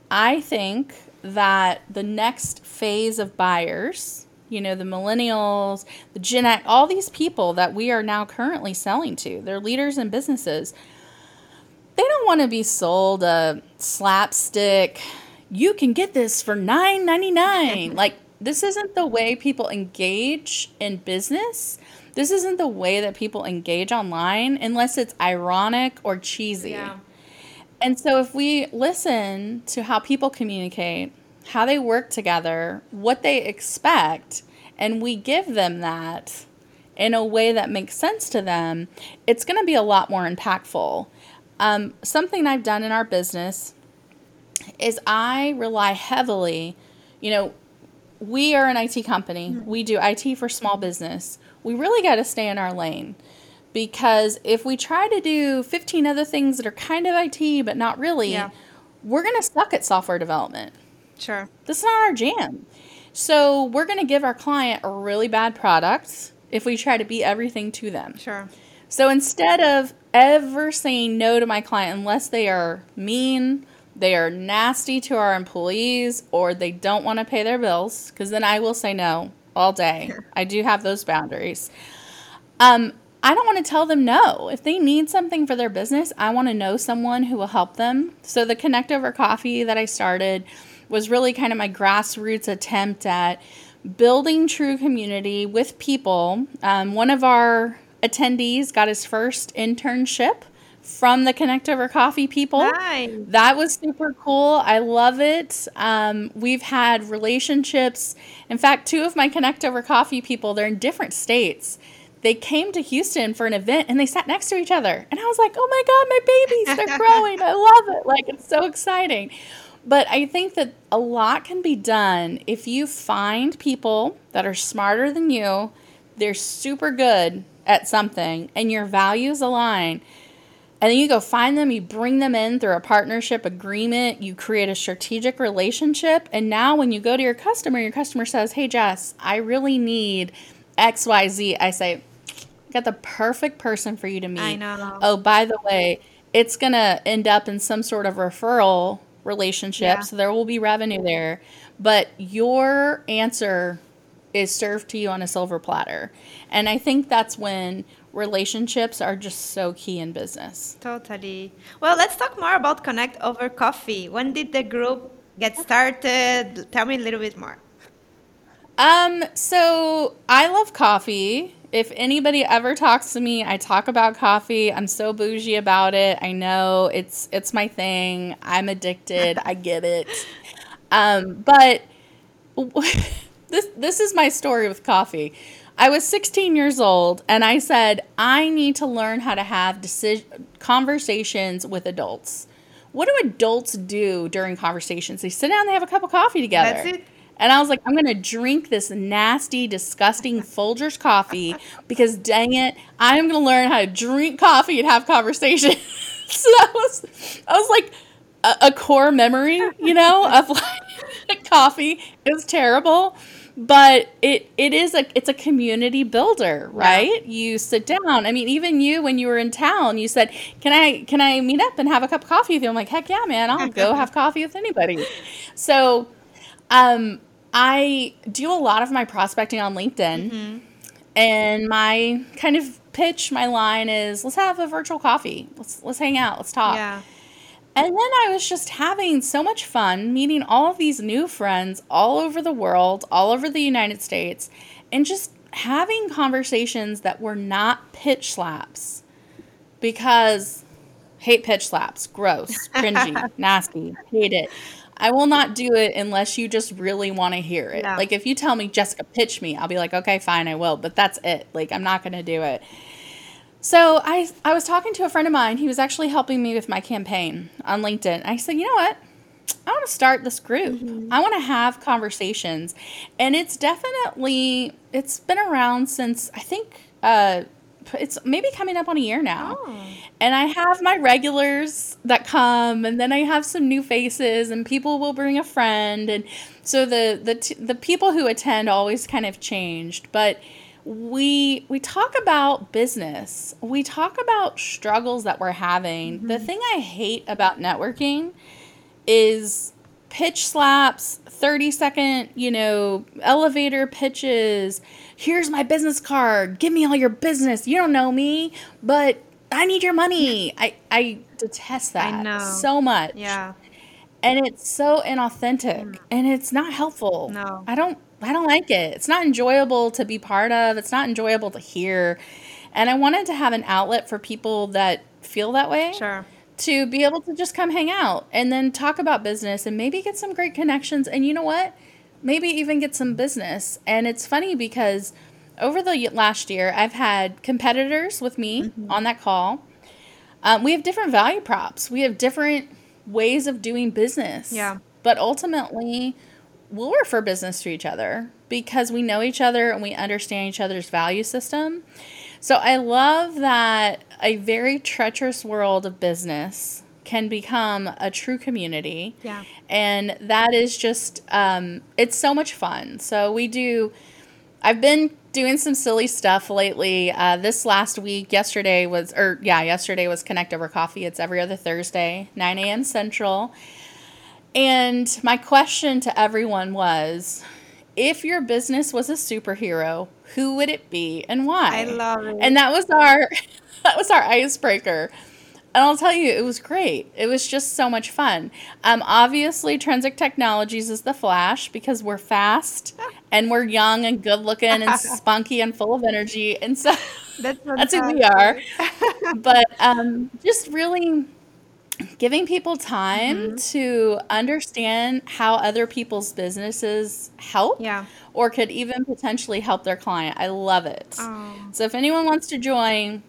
[SPEAKER 1] I think that the next phase of buyers, you know, the millennials, the Gen X, all these people that we are now currently selling to, they're leaders in businesses. They don't want to be sold a slapstick. You can get this for nine ninety nine. like this isn't the way people engage in business. This isn't the way that people engage online unless it's ironic or cheesy. And so, if we listen to how people communicate, how they work together, what they expect, and we give them that in a way that makes sense to them, it's going to be a lot more impactful. Um, something I've done in our business is I rely heavily, you know, we are an IT company, mm-hmm. we do IT for small business. We really got to stay in our lane because if we try to do 15 other things that are kind of IT but not really,
[SPEAKER 2] Yeah.
[SPEAKER 1] we're going to suck at software development.
[SPEAKER 2] Sure.
[SPEAKER 1] This is not our jam. So we're going to give our client a really bad product if we try to be everything to them.
[SPEAKER 2] Sure.
[SPEAKER 1] So instead of ever saying no to my client unless they are mean, they are nasty to our employees, or they don't want to pay their bills, because then I will say no all day. I do have those boundaries. Um, I don't want to tell them no. If they need something for their business, I want to know someone who will help them. So the Connect Over Coffee that I started was really kind of my grassroots attempt at building true community with people. Um, one of our attendees got his first internship from the Connect Over Coffee people.
[SPEAKER 2] Nice.
[SPEAKER 1] That was super cool. I love it. Um, we've had relationships. In fact, two of my Connect Over Coffee people, they're in different states. They came to Houston for an event and they sat next to each other. And I was like, oh my God, my babies, they're growing. I love it. Like, it's so exciting. But I think that a lot can be done if you find people that are smarter than you, they're super good at something, and your values align. And then you go find them, you bring them in through a partnership agreement, you create a strategic relationship. And now, when you go to your customer, your customer says, Hey, Jess, I really need XYZ. I say, Got the perfect person for you to meet.
[SPEAKER 2] I know.
[SPEAKER 1] Oh, by the way, it's going to end up in some sort of referral relationship.
[SPEAKER 2] Yeah.
[SPEAKER 1] So there will be revenue there. But your answer is served to you on a silver platter. And I think that's when relationships are just so key in business.
[SPEAKER 2] Totally. Well, let's talk more about Connect Over Coffee. When did the group get started? Tell me a little bit more.
[SPEAKER 1] Um, so I love coffee. If anybody ever talks to me, I talk about coffee. I'm so bougie about it. I know it's it's my thing. I'm addicted. I get it. Um, but this this is my story with coffee. I was 16 years old and I said I need to learn how to have decision conversations with adults. What do adults do during conversations? They sit down, they have a cup of coffee together.
[SPEAKER 2] That's it.
[SPEAKER 1] And I was like, I'm gonna drink this nasty, disgusting Folgers coffee because dang it, I'm gonna learn how to drink coffee and have conversations. so that was, I was like, a, a core memory, you know, of like coffee. is terrible, but it it is a it's a community builder, right? You sit down. I mean, even you when you were in town, you said, "Can I can I meet up and have a cup of coffee with you?" I'm like, "Heck yeah, man! I'll go have coffee with anybody." So, um, I do a lot of my prospecting on LinkedIn, and my kind of pitch, my line is, "Let's have a virtual coffee. Let's let's hang out. Let's talk."
[SPEAKER 2] Yeah.
[SPEAKER 1] And then I was just having so much fun meeting all of these new friends all over the world, all over the United States, and just having conversations that were not pitch slaps because hate pitch slaps, gross, cringy, nasty, hate it. I will not do it unless you just really want to hear it.
[SPEAKER 2] Yeah.
[SPEAKER 1] Like if you tell me Jessica pitch me, I'll be like, "Okay, fine, I will." But that's it. Like I'm not going to do it. So I I was talking to a friend of mine. He was actually helping me with my campaign on LinkedIn. I said, you know what? I want to start this group. I want to have conversations, and it's definitely it's been around since I think uh, it's maybe coming up on a year now.
[SPEAKER 2] Oh.
[SPEAKER 1] And I have my regulars that come, and then I have some new faces, and people will bring a friend, and so the the t- the people who attend always kind of changed, but we we talk about business. We talk about struggles that we're having. The mm-hmm. thing I hate about networking is pitch slaps, 30 second, you know, elevator pitches. Here's my business card. Give me all your business. You don't know me, but I need your money. I I detest that
[SPEAKER 2] know.
[SPEAKER 1] so much.
[SPEAKER 2] Yeah.
[SPEAKER 1] And it's so inauthentic mm. and it's not helpful.
[SPEAKER 2] No.
[SPEAKER 1] I don't I don't like it. It's not enjoyable to be part of. It's not enjoyable to hear. And I wanted to have an outlet for people that feel that way
[SPEAKER 2] Sure.
[SPEAKER 1] to be able to just come hang out and then talk about business and maybe get some great connections. And you know what? Maybe even get some business. And it's funny because over the last year, I've had competitors with me on that call. Um, we have different value props, we have different ways of doing business.
[SPEAKER 2] Yeah.
[SPEAKER 1] But ultimately, we'll refer business to each other because we know each other and we understand each other's value system. So I love that a very treacherous world of business can become a true community.
[SPEAKER 2] Yeah.
[SPEAKER 1] And that is just, um, it's so much fun. So we do, I've been doing some silly stuff lately. Uh, this last week, yesterday was, or yeah, yesterday was Connect Over Coffee. It's every other Thursday, 9 a.m. Central. And my question to everyone was if your business was a superhero, who would it be and why?
[SPEAKER 2] I love it.
[SPEAKER 1] And that was our that was our icebreaker. And I'll tell you, it was great. It was just so much fun. Um, obviously, Trinsic Technologies is the Flash because we're fast and we're young and good looking and spunky and full of energy. And so
[SPEAKER 2] That's,
[SPEAKER 1] that's who we are. But um, just really giving people time
[SPEAKER 2] Mm-hmm.
[SPEAKER 1] to understand how other people's businesses help
[SPEAKER 2] Yeah.
[SPEAKER 1] or could even potentially help their client. I love it.
[SPEAKER 2] Oh.
[SPEAKER 1] So if anyone wants to join,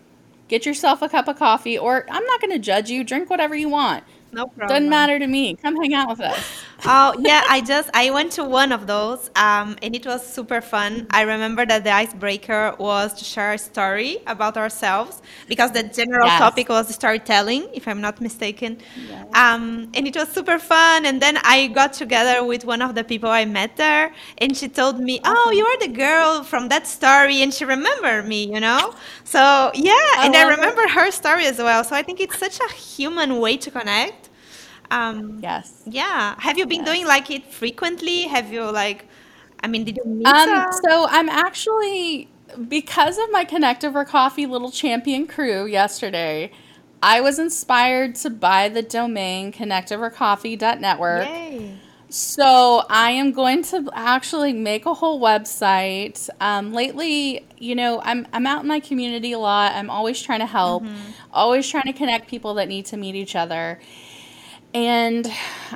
[SPEAKER 1] get yourself a cup of coffee or I'm not going to judge you. Drink whatever you want.
[SPEAKER 2] No problem.
[SPEAKER 1] Doesn't matter to me. Come hang out with us.
[SPEAKER 2] Oh yeah, I just I went to one of those, um, and it was super fun. I remember that the icebreaker was to share a story about ourselves because the general
[SPEAKER 1] Yes.
[SPEAKER 2] topic was storytelling, if I'm not mistaken.
[SPEAKER 1] Yes.
[SPEAKER 2] Um, and it was super fun. And then I got together with one of the people I met there, and she told me, "Oh, you are the girl from that story," and she remembered me, you know. So yeah, and I
[SPEAKER 1] it.
[SPEAKER 2] remember her story as well. So I think it's such a human way to connect. Um,
[SPEAKER 1] Yes.
[SPEAKER 2] yeah. Have you been
[SPEAKER 1] Yes.
[SPEAKER 2] doing like it frequently? Have you like, I mean, did you meet?
[SPEAKER 1] Um, so I'm actually because of my Connect Over Coffee Little Champion crew yesterday, I was inspired to buy the domain connectovercoffee.network.
[SPEAKER 2] Yay.
[SPEAKER 1] So I am going to actually make a whole website. Um, lately, you know, I'm I'm out in my community a lot. I'm always trying to help, always trying to connect people that need to meet each other. And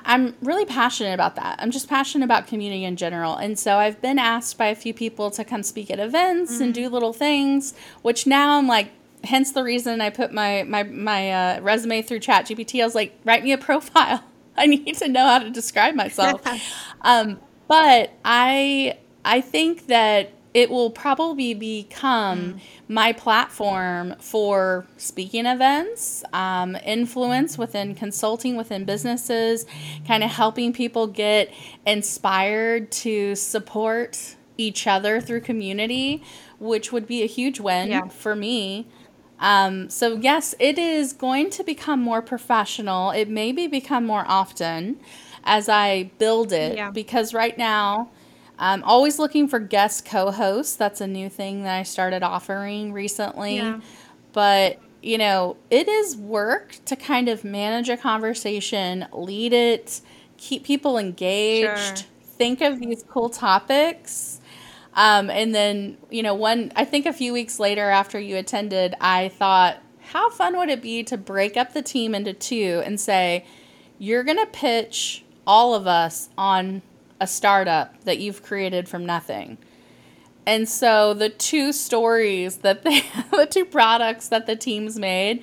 [SPEAKER 1] I'm really passionate about that. I'm just passionate about community in general. And so I've been asked by a few people to come speak at events and do little things, which now I'm like, hence the reason I put my my my uh, resume through ChatGPT. I was like, write me a profile. I need to know how to describe myself. um, but I I think that it will probably become my platform for speaking events, um, influence within consulting within businesses, kind of helping people get inspired to support each other through community, which would be a huge win
[SPEAKER 2] Yeah.
[SPEAKER 1] for me. Um, so yes, it is going to become more professional. It maybe become more often as I build it
[SPEAKER 2] Yeah.
[SPEAKER 1] because right now I'm always looking for guest co-hosts. That's a new thing that I started offering recently.
[SPEAKER 2] Yeah.
[SPEAKER 1] But you know, it is work to kind of manage a conversation, lead it, keep people engaged,
[SPEAKER 2] Sure.
[SPEAKER 1] think of these cool topics. Um, and then, you know, one, I think a few weeks later after you attended, I thought, how fun would it be to break up the team into two and say, you're going to pitch all of us on a startup that you've created from nothing. And so the two stories that they, the two products that the teams made,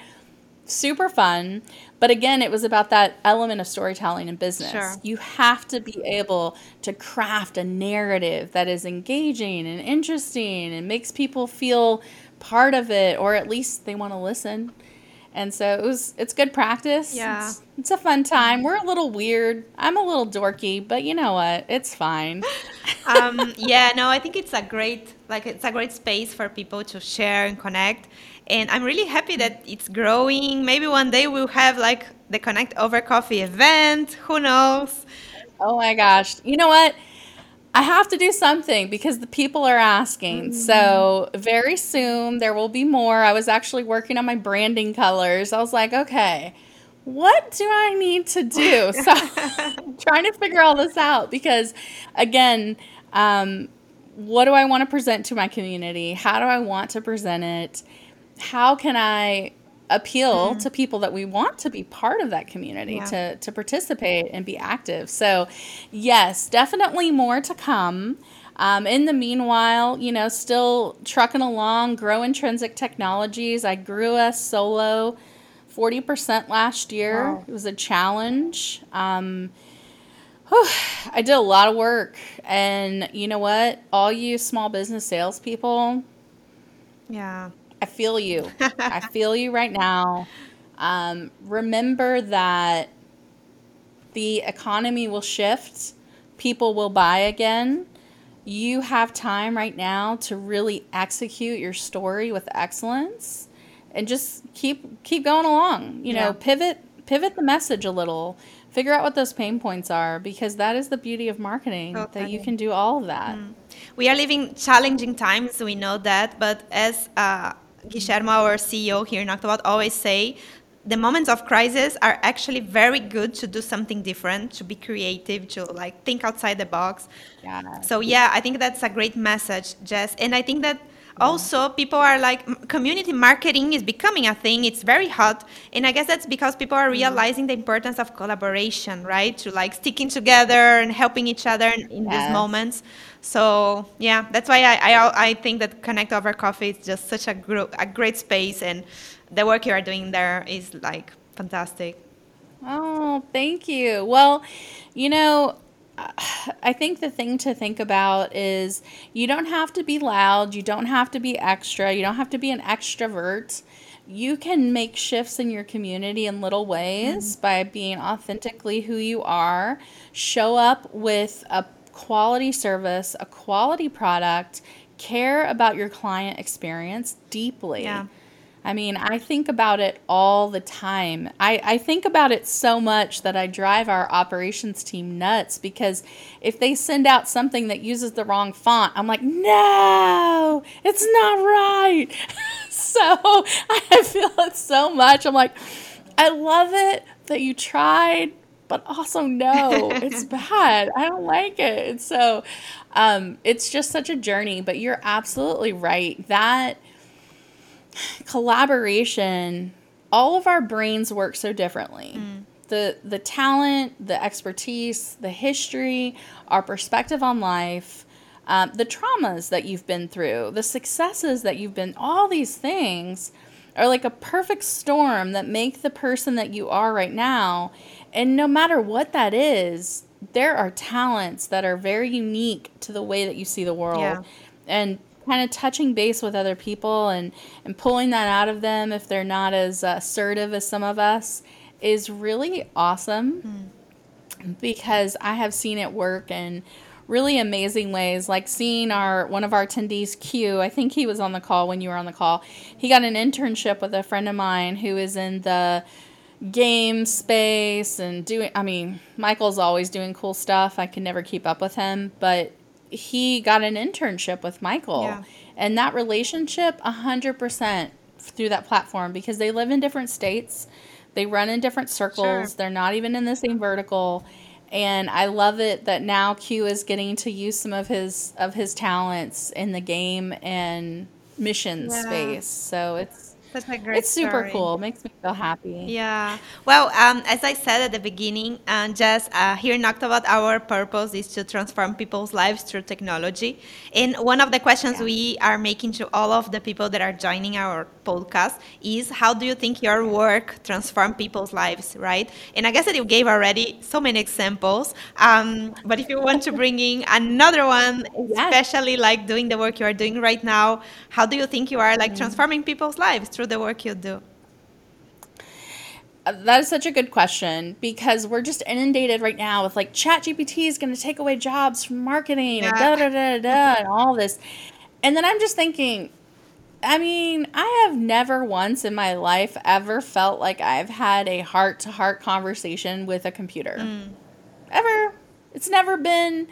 [SPEAKER 1] super fun. But again, it was about that element of storytelling in business.
[SPEAKER 2] Sure.
[SPEAKER 1] You have to be able to craft a narrative that is engaging and interesting and makes people feel part of it, or at least they want to listen. And so it was it's good practice.
[SPEAKER 2] Yeah.
[SPEAKER 1] It's, it's a fun time. We're a little weird. I'm a little dorky, but you know what? It's fine.
[SPEAKER 2] um, yeah, no, I think it's a great, like, it's a great space for people to share and connect. And I'm really happy that it's growing. Maybe one day we'll have like the Connect Over Coffee event. Who knows?
[SPEAKER 1] Oh my gosh. You know what? I have to do something because the people are asking. So, very soon there will be more. I was actually working on my branding colors. I was like, okay, what do I need to do? So, trying to figure all this out because, again, um, what do I want to present to my community? How do I want to present it? How can I appeal to people that we want to be part of that community
[SPEAKER 2] Yeah.
[SPEAKER 1] to to participate and be active. So, yes, definitely more to come. Um, in the meanwhile, you know, still trucking along, grow Trinsic Technologies. I grew us solo 40% last year.
[SPEAKER 2] Wow.
[SPEAKER 1] It was a challenge. Um, whew, I did a lot of work. And you know what? All you small business salespeople,
[SPEAKER 2] Yeah.
[SPEAKER 1] I feel you. I feel you right now. Um, remember that the economy will shift, people will buy again. You have time right now to really execute your story with excellence and just keep keep going along. You know, pivot pivot the message a little. Figure out what those pain points are because that is the beauty of marketing that you can do all of that.
[SPEAKER 2] We are living challenging times, we know that, but as uh, Guillermo, our CEO here in Octobot, always say, the moments of crisis are actually very good to do something different, to be creative, to like think outside the box.
[SPEAKER 1] Yeah.
[SPEAKER 2] So yeah, I think that's a great message, Jess. And I think that also people are like community marketing is becoming a thing. It's very hot, and I guess that's because people are mm-hmm. realizing the importance of collaboration, right? To like sticking together and helping each other in, in these moments. So yeah, that's why I, I I think that Connect Over Coffee is just such a gro- a great space, and the work you are doing there is like fantastic.
[SPEAKER 1] Oh, thank you. Well, you know, I think the thing to think about is you don't have to be loud, you don't have to be extra, you don't have to be an extrovert. You can make shifts in your community in little ways mm-hmm. by being authentically who you are. Show up with a quality service, a quality product, care about your client experience deeply.
[SPEAKER 2] Yeah.
[SPEAKER 1] I mean, I think about it all the time. I, I think about it so much that I drive our operations team nuts because if they send out something that uses the wrong font, I'm like, no, it's not right. so I feel it so much. I'm like, I love it that you tried, but also no, it's bad. I don't like it. And so um, it's just such a journey, but you're absolutely right. That collaboration all of our brains work so differently. The the talent the expertise the history our perspective on life um, the traumas that you've been through the successes that you've been all these things are like a perfect storm that make the person that you are right now. And no matter what that is there are talents that are very unique to the way that you see the world.
[SPEAKER 2] Yeah.
[SPEAKER 1] and kind of touching base with other people and and pulling that out of them if they're not as uh, assertive as some of us is really awesome. Hmm. Because I have seen it work in really amazing ways like seeing our one of our attendees Q I think he was on the call when you were on the call. He got an internship with a friend of mine who is in the game space and doing I mean Michael's always doing cool stuff. I can never keep up with him but he got an internship with Michael
[SPEAKER 2] Yeah.
[SPEAKER 1] and that relationship 100% through that platform because they live in different states they run in different circles
[SPEAKER 2] Sure.
[SPEAKER 1] they're not even in the same vertical and I love it that now Q is getting to use some of his of his talents in the game and mission
[SPEAKER 2] Yeah.
[SPEAKER 1] space so it's
[SPEAKER 2] That's a great
[SPEAKER 1] it's super
[SPEAKER 2] story.
[SPEAKER 1] cool makes me feel happy
[SPEAKER 2] Yeah. Well, um, as I said at the beginning, uh, just uh, here in Octobot, our purpose is to transform people's lives through technology. And one of the questions
[SPEAKER 1] Yeah.
[SPEAKER 2] we are making to all of the people that are joining our podcast is, how do you think your work transform people's lives, right? And I guess that you gave already so many examples. Um, but if you want to bring in another one,
[SPEAKER 1] Yes.
[SPEAKER 2] especially like doing the work you are doing right now, how do you think you are like transforming people's lives through the work you do?
[SPEAKER 1] Uh, That is such a good question because we're just inundated right now with like ChatGPT is going to take away jobs from marketing and da da da da da and all this. And then I'm just thinking, I mean, I have never once in my life ever felt like I've had a heart to heart conversation with a computer. Ever. It's never been,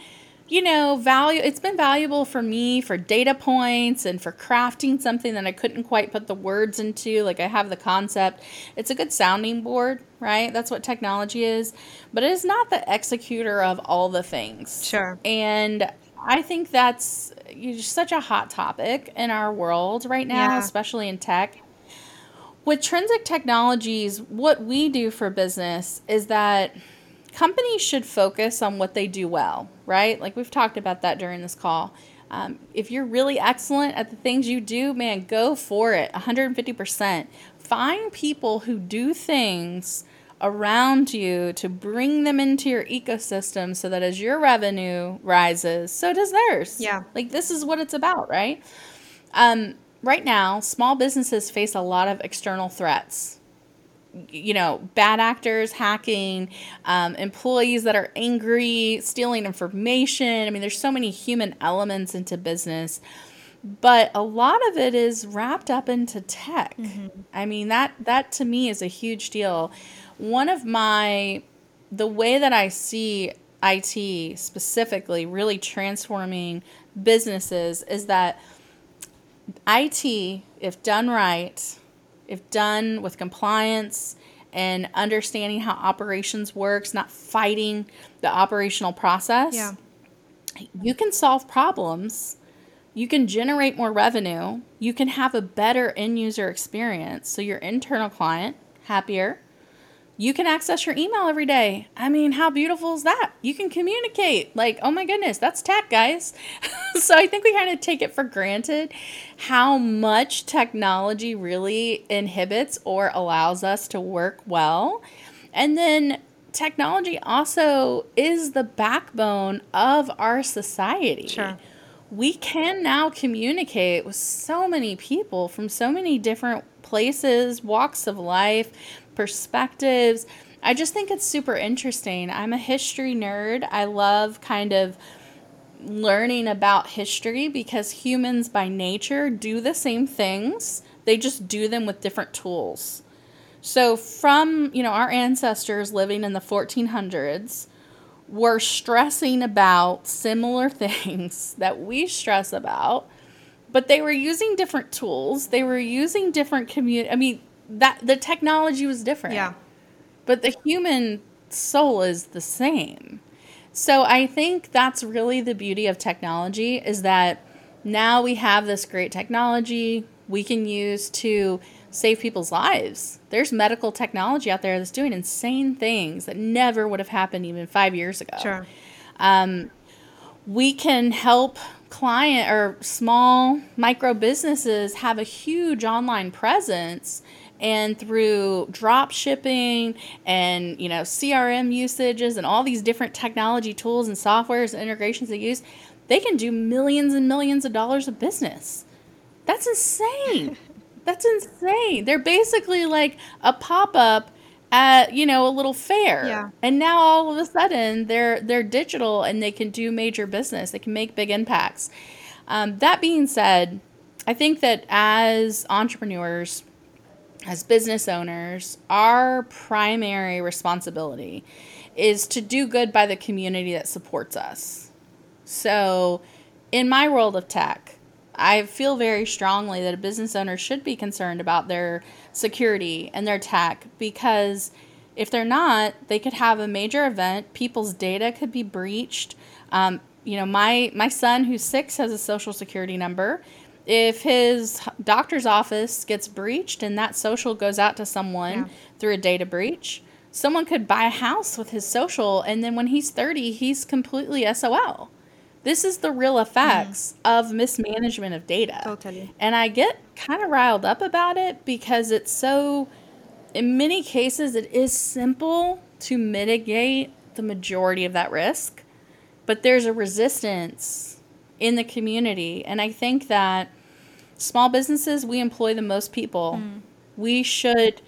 [SPEAKER 1] you know, value. It's been valuable for me for data points and for crafting something that I couldn't quite put the words into. Like I have the concept. It's a good sounding board, right? That's what technology is. But it is not the executor of all the things.
[SPEAKER 2] Sure.
[SPEAKER 1] And I think that's such a hot topic in our world right now,
[SPEAKER 2] Yeah.
[SPEAKER 1] especially in tech. With Trinsic Technologies, what we do for business is that companies should focus on what they do well, right? Like we've talked about that during this call. Um, if you're really excellent at the things you do, man, go for it 150%. Find people who do things around you to bring them into your ecosystem so that as your revenue rises, so does theirs.
[SPEAKER 2] Yeah.
[SPEAKER 1] Like this is what it's about, right? Um, right now, small businesses face a lot of external threats you know, bad actors hacking, um, employees that are angry, stealing information. I mean, there's so many human elements into business, but a lot of it is wrapped up into tech. Mm-hmm. I mean, that that to me is a huge deal. One of my the way that I see IT specifically really transforming businesses is that IT, if done right, if done with compliance and understanding how operations works, not fighting the operational process,
[SPEAKER 2] yeah.
[SPEAKER 1] you can solve problems. You can generate more revenue. You can have a better end user experience. So your internal client happier, you can access your email every day. I mean, how beautiful is that? You can communicate. Like, oh my goodness, that's tech, guys. so I think we kind of take it for granted how much technology really inhibits or allows us to work well. And then technology also is the backbone of our society.
[SPEAKER 2] Sure.
[SPEAKER 1] We can now communicate with so many people from so many different places, walks of life, perspectives. I just think it's super interesting. I'm a history nerd. I love kind of learning about history because humans by nature do the same things. They just do them with different tools. So from, you know, our ancestors living in the 1400s were stressing about similar things that we stress about, but they were using different tools. They were using different community I mean, that the technology was different.
[SPEAKER 2] Yeah.
[SPEAKER 1] But the human soul is the same. So I think that's really the beauty of technology is that now we have this great technology we can use to save people's lives. There's medical technology out there that's doing insane things that never would have happened even five years ago.
[SPEAKER 2] Sure.
[SPEAKER 1] Um, we can help client or small micro businesses have a huge online presence and through drop shipping and you know crm usages and all these different technology tools and softwares and integrations they use they can do millions and millions of dollars of business. That's insane. That's insane. They're basically like a pop-up at you know a little fair.
[SPEAKER 2] Yeah.
[SPEAKER 1] and now all of a sudden they're they're digital and they can do major business. They can make big impacts. Um, that being said i think that as entrepreneurs as business owners, our primary responsibility is to do good by the community that supports us. So, in my world of tech, I feel very strongly that a business owner should be concerned about their security and their tech because if they're not, they could have a major event. People's data could be breached. Um, you know, my my son who's six has a social security number if his doctor's office gets breached and that social goes out to someone yeah. through a data breach, someone could buy a house with his social and then when he's 30, he's completely SOL. This is the real effects mm. of mismanagement of data.
[SPEAKER 2] Totally.
[SPEAKER 1] And I get kind of riled up about it because it's so in many cases it is simple to mitigate the majority of that risk, but there's a resistance in the community and I think that small businesses, we employ the most people. Mm. We should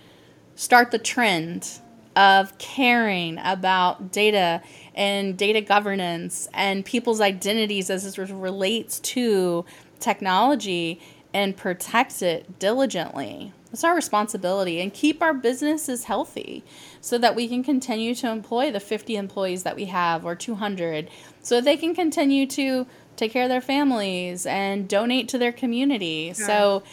[SPEAKER 1] start the trend of caring about data and data governance and people's identities as it relates to technology and protect it diligently. It's our responsibility and keep our businesses healthy so that we can continue to employ the 50 employees that we have or 200 so they can continue to take care of their families and donate to their community. Yeah. So,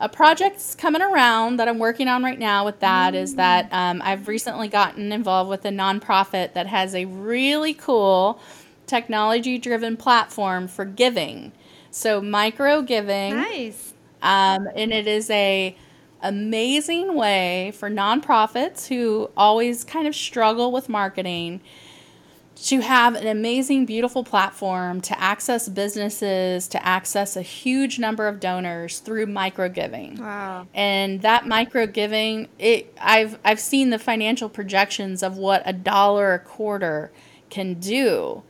[SPEAKER 1] a project's coming around that I'm working on right now with that mm-hmm. is that um, I've recently gotten involved with a nonprofit that has a really cool technology driven platform for giving. So, micro giving.
[SPEAKER 2] Nice.
[SPEAKER 1] Um, and it is a amazing way for nonprofits who always kind of struggle with marketing to have an amazing, beautiful platform to access businesses, to access a huge number of donors through micro giving.
[SPEAKER 2] Wow.
[SPEAKER 1] And that micro giving, it I've I've seen the financial projections of what a dollar a quarter can do.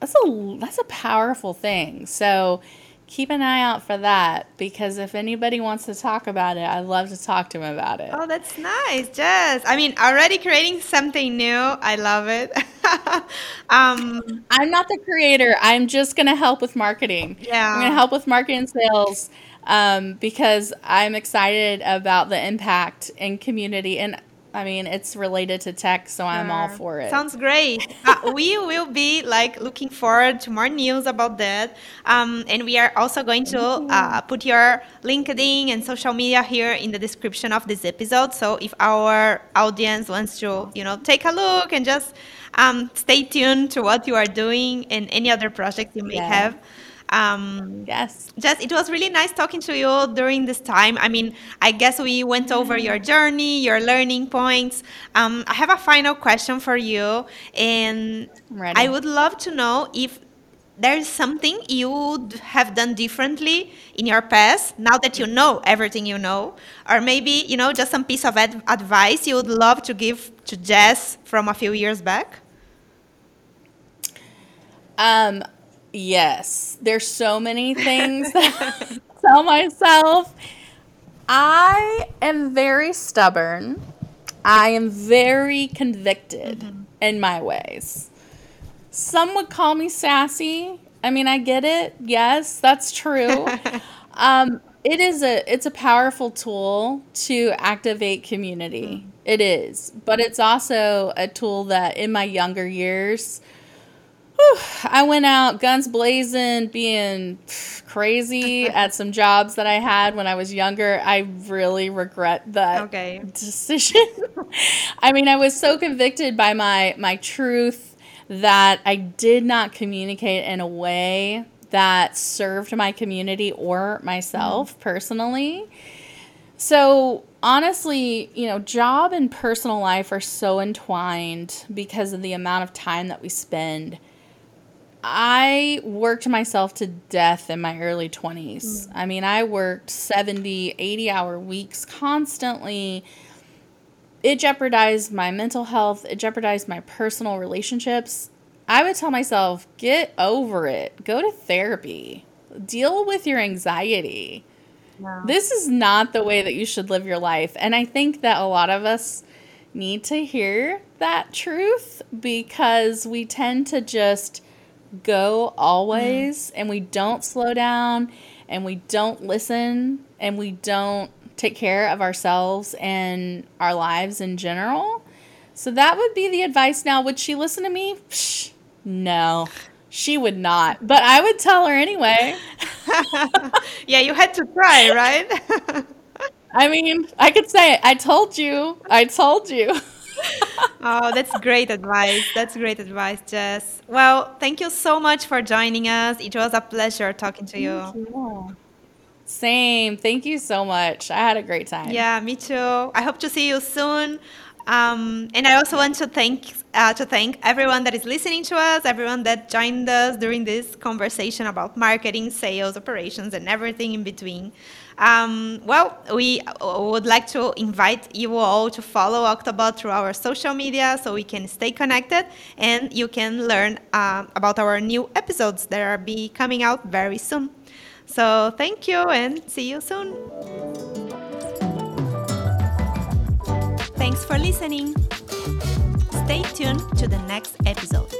[SPEAKER 1] That's a that's a powerful thing. So keep an eye out for that because if anybody wants to talk about it, I'd love to talk to them about it.
[SPEAKER 2] Oh, that's nice, Jess. I mean, already creating something new. I love it.
[SPEAKER 1] um, I'm not the creator. I'm just going to help with marketing.
[SPEAKER 2] Yeah.
[SPEAKER 1] I'm going to help with marketing and sales um, because I'm excited about the impact in community. And I mean, it's related to tech, so I'm all for it.
[SPEAKER 2] Sounds great. uh, we will be like looking forward to more news about that, um, and we are also going to uh, put your LinkedIn and social media here in the description of this episode. So if our audience wants to, you know, take a look and just um, stay tuned to what you are doing and any other projects you may yeah. have.
[SPEAKER 1] Um, yes.
[SPEAKER 2] Jess, it was really nice talking to you during this time. I mean, I guess we went over your journey, your learning points. Um, I have a final question for you, and I would love to know if there's something you would have done differently in your past now that you know everything you know or maybe you know just some piece of ad- advice you would love to give to jess from a few years back
[SPEAKER 1] um, Yes, there's so many things that tell myself. I am very stubborn. I am very convicted mm-hmm. in my ways. Some would call me sassy. I mean, I get it. Yes, that's true. um, it is a it's a powerful tool to activate community. Mm. It is, but it's also a tool that in my younger years whew, I went out guns blazing, being crazy at some jobs that I had when I was younger. I really regret that okay. decision. I mean, I was so convicted by my my truth that I did not communicate in a way that served my community or myself mm-hmm. personally. So, honestly, you know, job and personal life are so entwined because of the amount of time that we spend I worked myself to death in my early 20s. Mm. I mean, I worked 70, 80 hour weeks constantly. It jeopardized my mental health, it jeopardized my personal relationships. I would tell myself, get over it, go to therapy, deal with your anxiety. This is not the way that you should live your life. And I think that a lot of us need to hear that truth because we tend to just go always mm. and we don't slow down and we don't listen and we don't take care of ourselves and our lives in general. So that would be the advice. Now, would she listen to me? Psh, no, she would not. But I would tell her anyway.
[SPEAKER 2] yeah, you had to try, right?
[SPEAKER 1] I mean, I could say, I told you. I told you
[SPEAKER 2] oh, that's great advice. That's great advice, Jess. Well, thank you so much for joining us. It was a pleasure talking to you. you.
[SPEAKER 1] Same. Thank you so much. I had a great time.
[SPEAKER 2] Yeah, me too. I hope to see you soon. Um, and I also want to thank uh, to thank everyone that is listening to us, everyone that joined us during this conversation about marketing, sales, operations, and everything in between. Um, well, we would like to invite you all to follow Octobot through our social media so we can stay connected and you can learn uh, about our new episodes that are be coming out very soon. So thank you and see you soon. Thanks for listening. Stay tuned to the next episode.